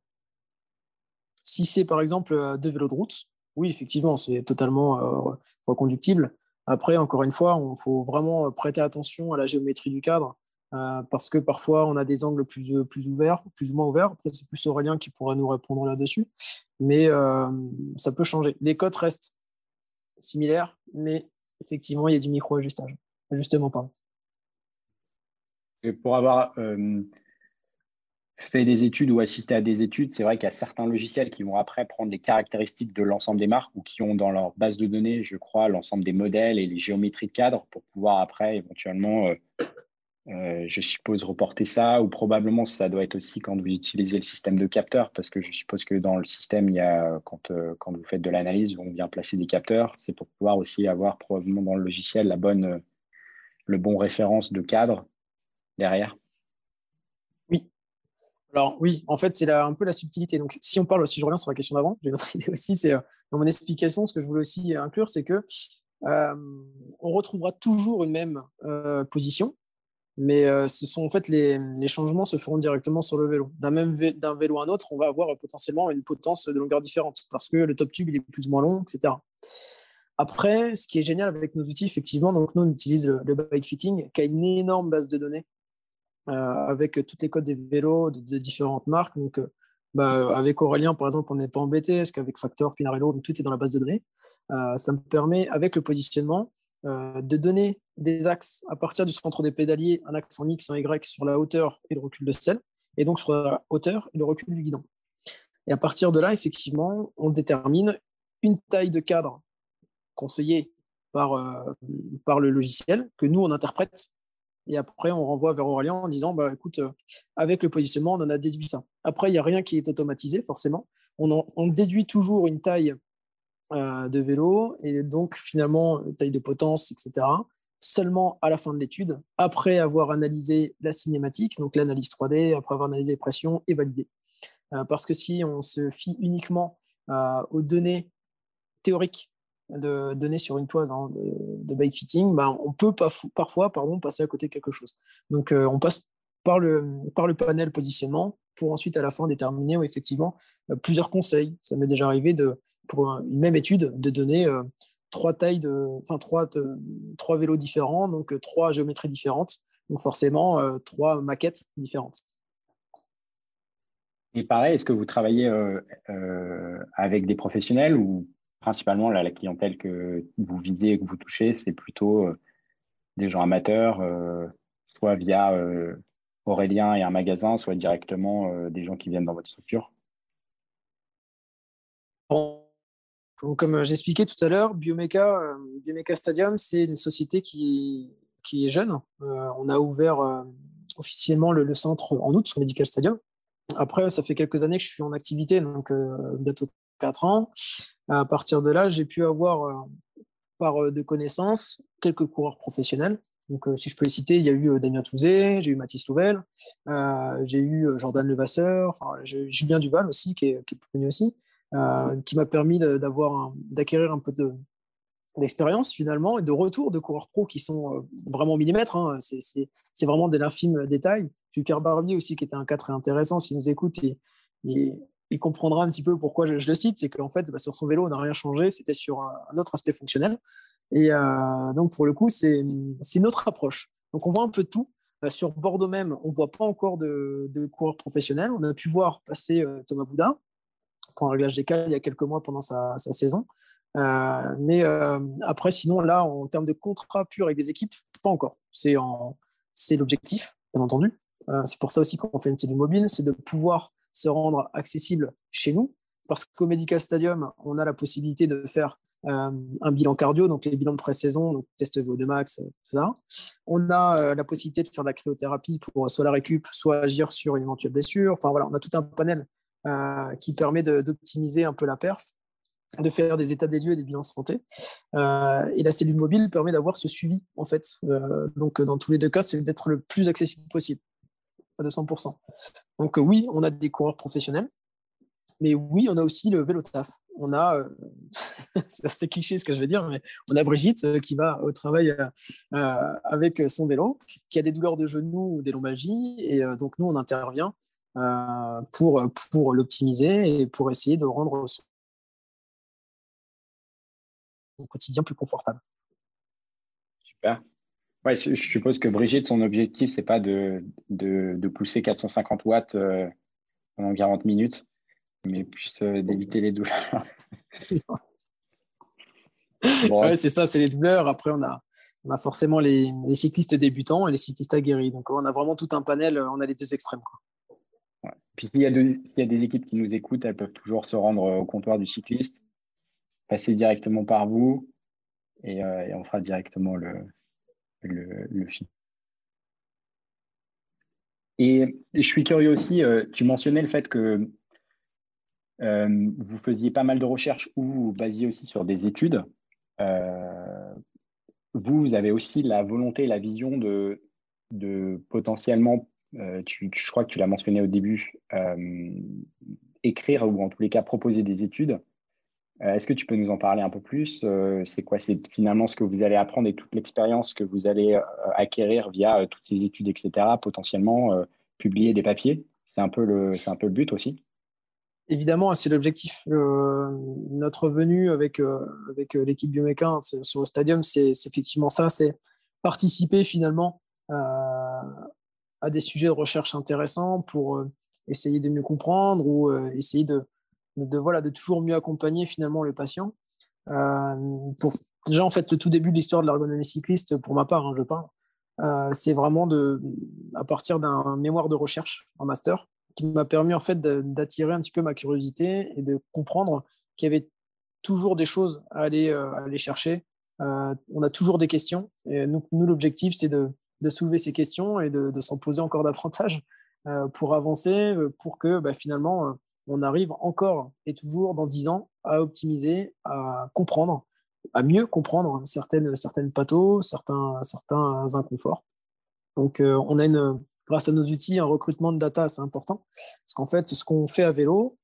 Si c'est par exemple deux vélos de route, oui, effectivement, c'est totalement reconductible. Après, encore une fois, il faut vraiment prêter attention à la géométrie du cadre euh, parce que parfois, on a des angles plus, euh, plus ouverts, plus ou moins ouverts. Après, c'est plus Aurélien qui pourra nous répondre là-dessus. Mais euh, ça peut changer. Les cotes restent similaires, mais effectivement, il y a du micro-ajustage. Ajustement, pardon. Et pour avoir fait des études ou assisté à des études, c'est vrai qu'il y a certains logiciels qui vont après prendre les caractéristiques de l'ensemble des marques ou qui ont dans leur base de données, je crois, l'ensemble des modèles et les géométries de cadre pour pouvoir après éventuellement, euh, euh, je suppose, reporter ça ou probablement ça doit être aussi quand vous utilisez le système de capteurs parce que je suppose que dans le système, il y a, quand, euh, vous faites de l'analyse, on vient placer des capteurs. C'est pour pouvoir aussi avoir probablement dans le logiciel la bonne, le bon référence de cadre derrière. Alors oui, en fait, c'est un peu la subtilité. Donc si on parle, si je reviens sur la question d'avant, j'ai une autre (laughs) idée aussi, c'est dans mon explication, ce que je voulais aussi inclure, c'est que on retrouvera toujours une même position, mais ce sont en fait les, changements se feront directement sur le vélo. D'un même d'un vélo à un autre, on va avoir potentiellement une potence de longueur différente parce que le top tube il est plus ou moins long, etc. Après, ce qui est génial avec nos outils, effectivement, donc nous on utilise le, bike fitting qui a une énorme base de données euh, avec toutes les codes des vélos de, différentes marques. Donc, euh, bah, avec Aurélien, par exemple, on n'est pas embêté parce qu'avec Factor, Pinarello, donc tout est dans la base de données. Euh, ça me permet, avec le positionnement, de donner des axes à partir du centre des pédaliers, un axe en X, un Y sur la hauteur et le recul de selle, et donc sur la hauteur et le recul du guidon. Et à partir de là, effectivement, on détermine une taille de cadre conseillée par, par le logiciel que nous, on interprète et après, on renvoie vers Aurélien en disant bah, écoute, euh, avec le positionnement, on en a déduit ça. Après, il n'y a rien qui est automatisé, forcément. On, déduit toujours une taille euh, de vélo et donc finalement, taille de potence, etc. Seulement à la fin de l'étude, après avoir analysé la cinématique, donc l'analyse 3D, après avoir analysé les pressions et validé. Euh, parce que si on se fie uniquement aux données théoriques de donner sur une toise hein, de, bike fitting, ben, on peut parfois pardon, passer à côté de quelque chose. Donc euh, on passe par le, par le panel positionnement pour ensuite à la fin déterminer effectivement euh, plusieurs conseils. Ça m'est déjà arrivé de, pour une même étude de donner euh, trois tailles de, enfin trois, trois vélos différents, donc trois géométries différentes, donc forcément trois maquettes différentes. Et pareil, est-ce que vous travaillez avec des professionnels ou principalement, la clientèle que vous visez et que vous touchez, c'est plutôt euh, des gens amateurs, euh, soit via euh, Aurélien et un magasin, soit directement des gens qui viennent dans votre structure Comme j'expliquais tout à l'heure, Biomeca, Biomeca Stadium, c'est une société qui, qui est jeune. on a ouvert officiellement le, centre en août sur Medical Stadium. Après, ça fait quelques années que je suis en activité, donc bientôt 4 ans. À partir de là, j'ai pu avoir, euh, par euh, de connaissances, quelques coureurs professionnels. Donc, euh, si je peux les citer, il y a eu Damien Touzé, j'ai eu Mathis Louvel, j'ai eu Jordan Levasseur, Julien Duval aussi, qui est, qui est connu aussi, qui m'a permis d'acquérir un peu de, d'expérience finalement et de retour de coureurs pro qui sont vraiment millimètres. Hein. C'est vraiment de l'infime détail. Pierre Barbier aussi qui était un cas très intéressant. S'il nous écoute, et, et il comprendra un petit peu pourquoi je, le cite, c'est qu'en fait, bah, sur son vélo, on n'a rien changé, c'était sur un, autre aspect fonctionnel. Et euh, donc, pour le coup, c'est notre approche. Donc, on voit un peu tout. Euh, sur Bordeaux même, on ne voit pas encore de, coureurs professionnels. On a pu voir passer euh, Thomas Bouda pour un réglage des cas il y a quelques mois pendant sa, saison. mais après, sinon, là, en termes de contrat pur avec des équipes, pas encore. C'est l'objectif, bien entendu. c'est pour ça aussi qu'on fait une cellule mobile, c'est de pouvoir se rendre accessible chez nous. Parce qu'au Medical Stadium, on a la possibilité de faire euh, un bilan cardio, donc les bilans de pré-saison, donc test VO2 max, euh, tout ça. On a euh, la possibilité de faire de la cryothérapie pour soit la récup, soit agir sur une éventuelle blessure. Enfin voilà, on a tout un panel qui permet d'optimiser un peu la perf, de faire des états des lieux et des bilans santé. et la cellule mobile permet d'avoir ce suivi, en fait. donc dans tous les deux cas, c'est d'être le plus accessible possible à 200%. Donc euh, oui, on a des coureurs professionnels, mais oui, on a aussi le vélo taf. On a, euh, (laughs) c'est cliché ce que je veux dire, mais on a Brigitte euh, qui va au travail avec son vélo, qui a des douleurs de genoux ou des lombalgies, et donc nous, on intervient pour, pour l'optimiser et pour essayer de rendre son quotidien plus confortable. Super. Ouais, je suppose que Brigitte, son objectif, c'est pas de, de, pousser 450 watts euh, pendant 40 minutes, mais plus euh, d'éviter les douleurs. (laughs) ouais, c'est ça, c'est les douleurs. Après, on a, on a forcément les, les, cyclistes débutants et les cyclistes aguerris. Donc, on a vraiment tout un panel, on a les deux extrêmes. Quoi. Puis, s'il y, a y a des équipes qui nous écoutent, elles peuvent toujours se rendre au comptoir du cycliste, passer directement par vous et, euh, et on fera directement le, le, film. Et je suis curieux aussi, euh, tu mentionnais le fait que euh, vous faisiez pas mal de recherches ou vous basiez aussi sur des études. Euh, vous, avez aussi la volonté, la vision de, de potentiellement je crois que tu l'as mentionné au début, écrire ou en tous les cas proposer des études. Est-ce que tu peux nous en parler un peu plus C'est quoi finalement ce que vous allez apprendre et toute l'expérience que vous allez acquérir via toutes ces études, etc., potentiellement publier des papiers? C'est un, peu le, un but aussi Évidemment, c'est l'objectif. notre venue avec, avec l'équipe Bioméca sur le stadium, c'est effectivement ça, c'est participer finalement à des sujets de recherche intéressants pour euh, essayer de mieux comprendre ou euh, essayer de, de, voilà, de toujours mieux accompagner finalement le patient. Euh, pour, déjà, en fait, le tout début de l'histoire de l'ergonomie cycliste, pour ma part, hein, je parle, c'est vraiment de, à partir d'un mémoire de recherche en master qui m'a permis en fait d'attirer un petit peu ma curiosité et de comprendre qu'il y avait toujours des choses à aller, à aller chercher. on a toujours des questions. Et nous, l'objectif, c'est de, de soulever ces questions et de, s'en poser encore davantage euh, pour avancer, euh, pour que bah, finalement, euh, on arrive encore et toujours dans dix ans à optimiser, à comprendre, à mieux comprendre certaines, certaines pathos, certains, certains inconforts. Donc, on a une, grâce à nos outils un recrutement de data assez important. Parce qu'en fait, ce qu'on fait à vélo,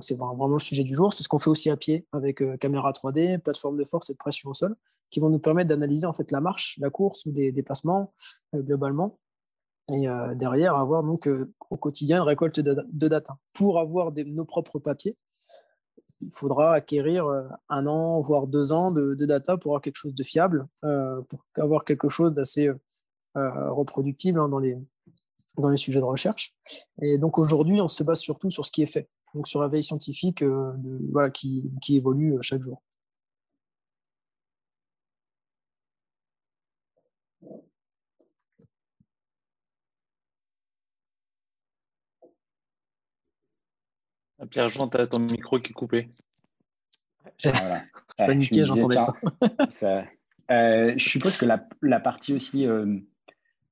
c'est vraiment le sujet du jour, c'est ce qu'on fait aussi à pied avec caméra 3D, plateforme de force et de pression au sol qui vont nous permettre d'analyser en fait la marche, la course ou des déplacements euh, globalement. Et euh, derrière, avoir donc euh, au quotidien une récolte de, data. Pour avoir nos propres papiers, il faudra acquérir un an, voire deux ans de, data pour avoir quelque chose de fiable, pour avoir quelque chose d'assez reproductible hein, dans, les, dans les sujets de recherche. Et donc aujourd'hui, on se base surtout sur ce qui est fait, donc sur la veille scientifique qui évolue chaque jour. Pierre-Jean, tu as ton micro qui est coupé. (laughs) Voilà. Paniqué, j'entendais pas. Euh, je suppose que la, partie aussi, euh,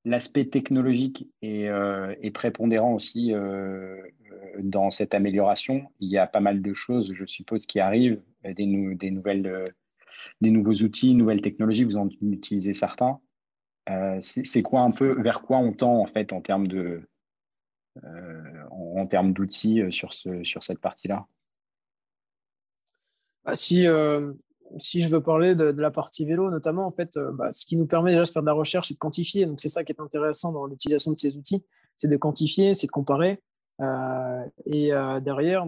l'aspect technologique est, euh, prépondérant aussi dans cette amélioration. Il y a pas mal de choses, je suppose, qui arrivent, des, des nouvelles, des nouveaux outils, nouvelles technologies. Vous en utilisez certains. C'est quoi un peu, vers quoi on tend en fait en termes de, euh, en, termes d'outils euh, sur, ce, sur cette partie-là bah, si, euh, si je veux parler de, la partie vélo, notamment, en fait, bah, ce qui nous permet déjà de faire de la recherche, c'est de quantifier. Donc, c'est ça qui est intéressant dans l'utilisation de ces outils, c'est de quantifier, c'est de comparer. et derrière,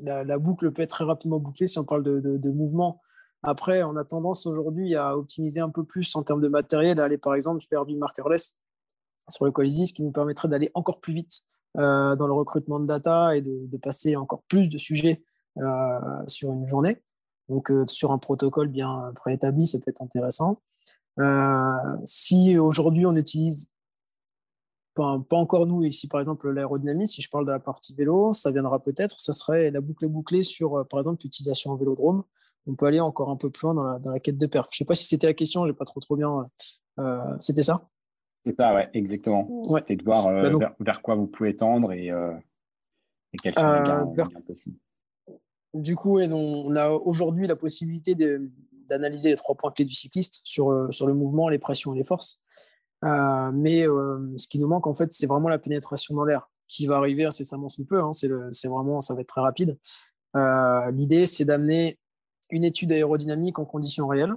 la, boucle peut être très rapidement bouclée si on parle de, de, mouvement. Après, on a tendance aujourd'hui à optimiser un peu plus en termes de matériel, à aller par exemple faire du markerless sur le Colisée, ce qui nous permettrait d'aller encore plus vite euh, dans le recrutement de data et de, passer encore plus de sujets euh, sur une journée. Donc, euh, sur un protocole bien préétabli, ça peut être intéressant. si aujourd'hui on utilise, pas encore nous ici, par exemple, l'aérodynamie, si je parle de la partie vélo, ça viendra peut-être, ça serait la boucle bouclée sur, par exemple, l'utilisation en vélodrome. On peut aller encore un peu plus loin dans la, quête de perf. Je ne sais pas si c'était la question, j'ai pas trop trop bien. c'était ça c'est ça, ouais, exactement. C'est de voir euh, bah, vers, quoi vous pouvez tendre et, euh, quels sont les euh, gains, possibles. Du coup, on a aujourd'hui la possibilité d'analyser les trois points clés du cycliste sur, sur le mouvement, les pressions et les forces. mais ce qui nous manque, en fait, c'est vraiment la pénétration dans l'air qui va arriver incessamment sous peu. Hein. c'est vraiment, ça va être très rapide. L'idée, c'est d'amener une étude aérodynamique en conditions réelles,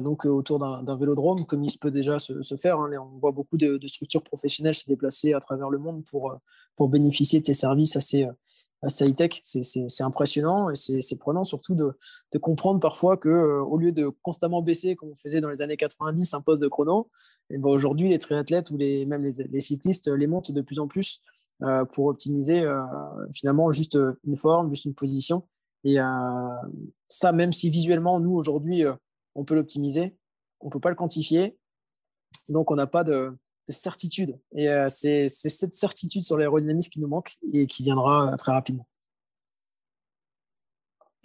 donc euh, autour d'un vélodrome, comme il se peut déjà se, faire. Hein. on voit beaucoup de, structures professionnelles se déplacer à travers le monde pour, euh, pour bénéficier de ces services assez, euh, assez high-tech. C'est impressionnant et c'est prenant surtout de, comprendre parfois que au lieu de constamment baisser, comme on faisait dans les années 90, un poste de chrono, et ben aujourd'hui, les triathlètes ou les, même les, cyclistes les montent de plus en plus pour optimiser finalement juste une forme, juste une position. Et ça, même si visuellement, nous, aujourd'hui, on peut l'optimiser, on ne peut pas le quantifier, donc on n'a pas de, certitude. Et euh, c'est cette certitude sur l'aérodynamisme qui nous manque et qui viendra euh, très rapidement.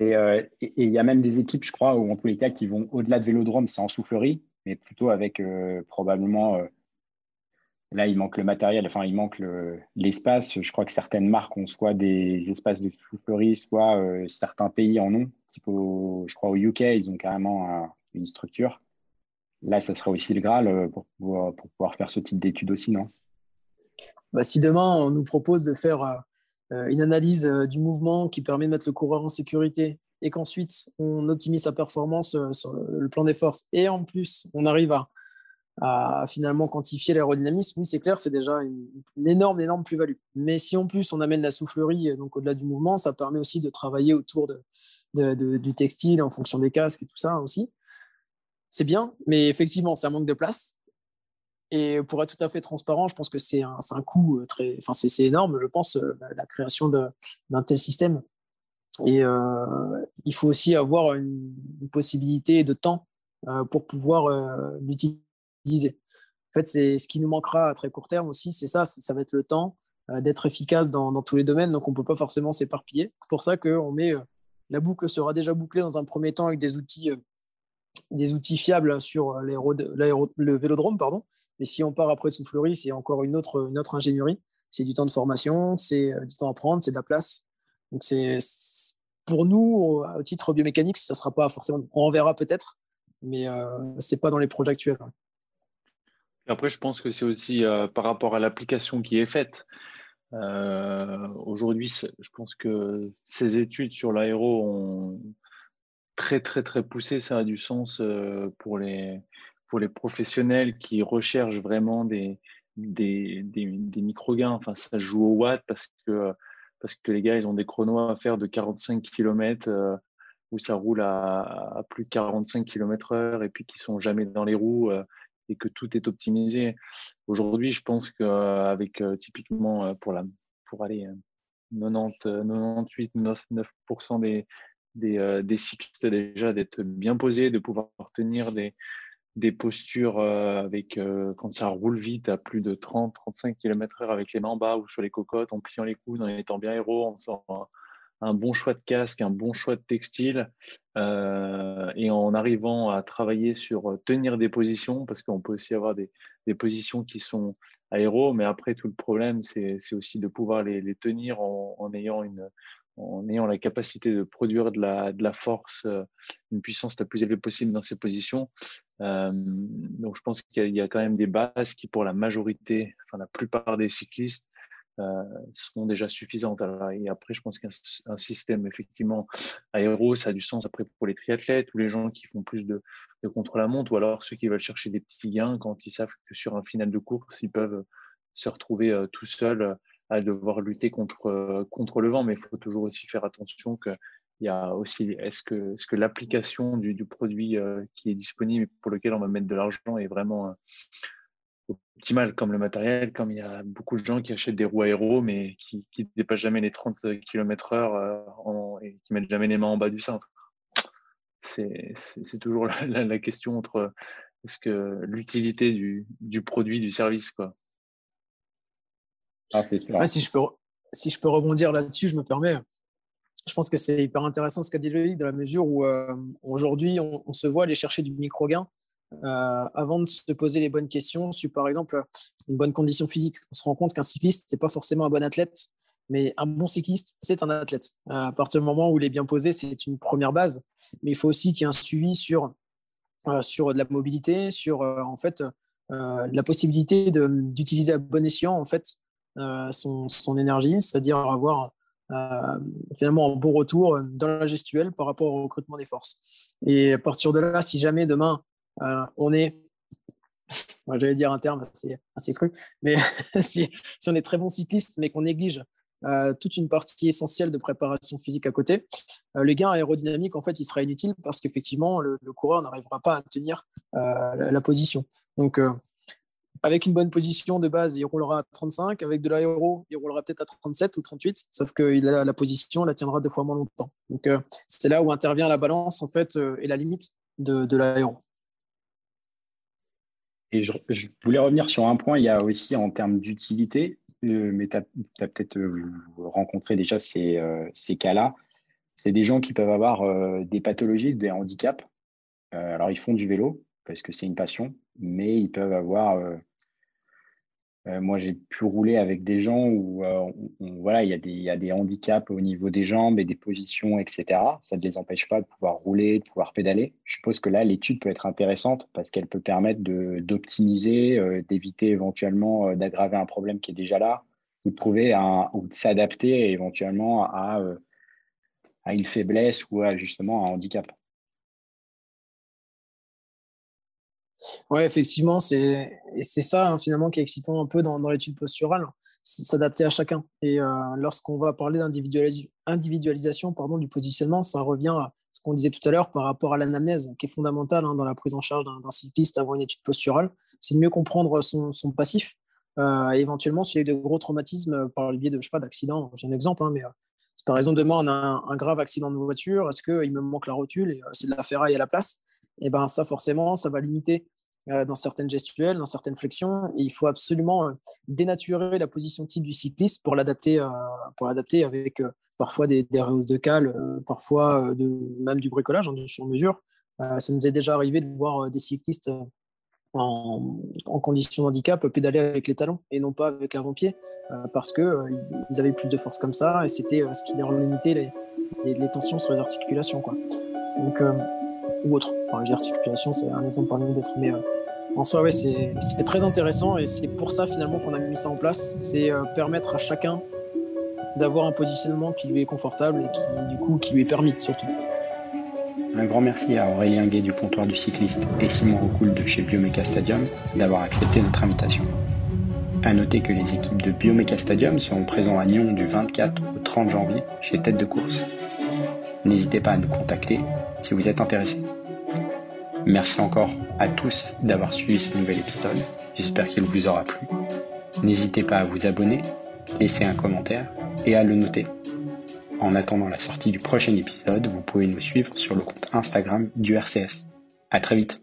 Euh, et il y a même des équipes, je crois, ou en tous les cas, qui vont au-delà de Vélodrome, c'est en soufflerie, mais plutôt avec probablement. là, il manque le matériel, enfin, il manque l'espace. je crois que certaines marques ont soit des espaces de soufflerie, soit certains pays en ont. Je crois au UK, ils ont carrément un, une structure. Là, ça serait aussi le Graal euh, pour pouvoir, faire ce type d'études aussi, non? Bah, si demain on nous propose de faire une analyse du mouvement qui permet de mettre le coureur en sécurité et qu'ensuite on optimise sa performance sur le plan des forces et en plus on arrive à, finalement quantifier l'aérodynamisme, oui, c'est clair, c'est déjà une, énorme, énorme plus-value. Mais si en plus on amène la soufflerie donc au-delà du mouvement, ça permet aussi de travailler autour de, du textile en fonction des casques et tout ça aussi. C'est bien, mais effectivement, ça manque de place. Et pour être tout à fait transparent, je pense que c'est un, un, coût très, enfin c'est énorme, je pense, euh, la, création d'un tel système. Et euh, il faut aussi avoir une, possibilité de temps euh, pour pouvoir l'utiliser en fait, c'est ce qui nous manquera à très court terme aussi, c'est ça, ça va être le temps euh, d'être efficace dans, tous les domaines, donc on ne peut pas forcément s'éparpiller. C'est pour ça qu'on met, euh, la boucle sera déjà bouclée dans un premier temps avec des outils, euh, des outils fiables sur le vélodrome, pardon. Mais si on part après de soufflerie, c'est encore une autre, une autre ingénierie. C'est du temps de formation, c'est du temps à prendre, c'est de la place. Donc c'est pour nous, au titre biomécanique, ça sera pas forcément. On en verra peut-être, mais ce n'est pas dans les projets actuels. Après, je pense que c'est aussi euh, par rapport à l'application qui est faite. Euh, aujourd'hui, je pense que ces études sur l'aéro ont très, très, très poussé. Ça a du sens euh, pour, les, pour les professionnels qui recherchent vraiment des, des, des, micro-gains. Enfin, ça joue au watt parce que, parce que les gars, ils ont des chronos à faire de 45 km où ça roule à, plus de 45 km heure et puis qui sont jamais dans les roues et que tout est optimisé. Aujourd'hui, je pense qu'avec euh, typiquement euh, pour, la, pour aller 90, 98, 99% des, des, des, cyclistes déjà d'être bien posés, de pouvoir tenir des, des postures euh, avec quand ça roule vite à plus de 30, 35 km/h avec les mains en bas ou sur les cocottes, en pliant les coudes, en étant bien héros, en un bon choix de casque, un bon choix de textile, euh, et en arrivant à travailler sur euh, tenir des positions, parce qu'on peut aussi avoir des, des, positions qui sont aéro, mais après tout le problème, c'est aussi de pouvoir les, tenir en, en, ayant une, en ayant la capacité de produire de la, de la force, euh, une puissance la plus élevée possible dans ces positions. Donc je pense qu'il y, y, a quand même des bases qui, pour la majorité, enfin la plupart des cyclistes, euh, sont déjà suffisantes. et après, je pense qu'un système effectivement aéro, ça a du sens après pour les triathlètes ou les gens qui font plus de, contre-la-montre ou alors ceux qui veulent chercher des petits gains quand ils savent que sur un final de course, ils peuvent se retrouver euh, tout seuls à devoir lutter contre, euh, contre le vent. Mais il faut toujours aussi faire attention que il y a aussi, est-ce que, est que l'application du, du, produit qui est disponible pour lequel on va mettre de l'argent est vraiment optimal comme le matériel, comme il y a beaucoup de gens qui achètent des roues aéro, mais qui ne dépassent jamais les 30 km heure euh, et qui mettent jamais les mains en bas du cintre. C'est toujours la, question entre est-ce que l'utilité du, du, produit, du service. Quoi. Ah, si, je peux, si je peux rebondir là-dessus, je me permets. Je pense que c'est hyper intéressant ce qu'a dit Loïc, dans la mesure où euh, aujourd'hui, on, on, se voit aller chercher du micro-gain euh, avant de se poser les bonnes questions sur, par exemple, une bonne condition physique. On se rend compte qu'un cycliste, n'est pas forcément un bon athlète, mais un bon cycliste, c'est un athlète. Euh, à partir du moment où il est bien posé, c'est une première base. Mais il faut aussi qu'il y ait un suivi sur, euh, sur de la mobilité, sur en fait, la possibilité d'utiliser à bon escient en fait, son, son, énergie, c'est-à-dire avoir finalement un bon retour dans la gestuelle par rapport au recrutement des forces. Et à partir de là, si jamais demain euh, on est, j'allais dire un terme assez, assez cru, mais (laughs) si, on est très bon cycliste, mais qu'on néglige euh, toute une partie essentielle de préparation physique à côté, euh, le gain aérodynamique, en fait, il sera inutile parce qu'effectivement, le, coureur n'arrivera pas à tenir la, position. Donc, avec une bonne position de base, il roulera à 35. Avec de l'aéro, il roulera peut-être à 37 ou 38, sauf que la, la position la tiendra deux fois moins longtemps. Donc, c'est là où intervient la balance, en fait, et la limite de, de l'aéro. Et je, voulais revenir sur un point, il y a aussi en termes d'utilité, euh, mais tu as, peut-être euh, rencontré déjà ces, euh, ces cas-là. C'est des gens qui peuvent avoir des pathologies, des handicaps. alors, ils font du vélo parce que c'est une passion, mais ils peuvent avoir moi, j'ai pu rouler avec des gens où euh, voilà, il y, a des, y a des handicaps au niveau des jambes et des positions, etc. Ça ne les empêche pas de pouvoir rouler, de pouvoir pédaler. Je suppose que là, l'étude peut être intéressante parce qu'elle peut permettre d'optimiser, euh, d'éviter éventuellement d'aggraver un problème qui est déjà là ou de trouver un, ou de s'adapter éventuellement à, à une faiblesse ou à justement un handicap. Oui, effectivement, c'est c'est ça hein, finalement qui est excitant un peu dans, l'étude posturale, c'est de s'adapter à chacun. Et euh, lorsqu'on va parler d'individualisation pardon, du positionnement, ça revient à ce qu'on disait tout à l'heure par rapport à l'anamnèse, qui est fondamentale hein, dans la prise en charge d'un cycliste avant une étude posturale. C'est de mieux comprendre son, passif, euh, éventuellement s'il y a eu de gros traumatismes par le biais de, je sais pas, d'accidents. J'ai un exemple, hein, mais euh, par exemple demain on a un, grave accident de voiture, est-ce qu'il me manque la rotule et c'est de la ferraille à la place? Et ben ça forcément, ça va limiter euh, dans certaines gestuelles, dans certaines flexions. Il faut absolument euh, dénaturer la position type du cycliste pour l'adapter, euh, pour l'adapter avec parfois des, des rehausses de cale, parfois même du bricolage, en hein, sur mesure. ça nous est déjà arrivé de voir des cyclistes en, en condition de handicap pédaler avec les talons et non pas avec l'avant-pied parce qu'ils ils avaient plus de force comme ça et c'était ce qui leur limitait les, tensions sur les articulations. Donc, autre. Enfin, l'articulation, c'est un exemple parmi d'autres. Mais euh, en soi, ouais, c'est très intéressant et c'est pour ça finalement qu'on a mis ça en place. C'est euh, permettre à chacun d'avoir un positionnement qui lui est confortable et qui, du coup, qui lui est permis surtout. Un grand merci à Aurélien Gay du comptoir du cycliste et Simon Rocoul de chez Biomeca Stadium d'avoir accepté notre invitation. À noter que les équipes de Biomeca Stadium seront présentes à Nyon du 24 au 30 janvier chez Tête de course. N'hésitez pas à nous contacter si vous êtes intéressé. Merci encore à tous d'avoir suivi ce nouvel épisode. J'espère qu'il vous aura plu. N'hésitez pas à vous abonner, laisser un commentaire et à le noter. En attendant la sortie du prochain épisode, vous pouvez nous suivre sur le compte Instagram du RCS. À très vite.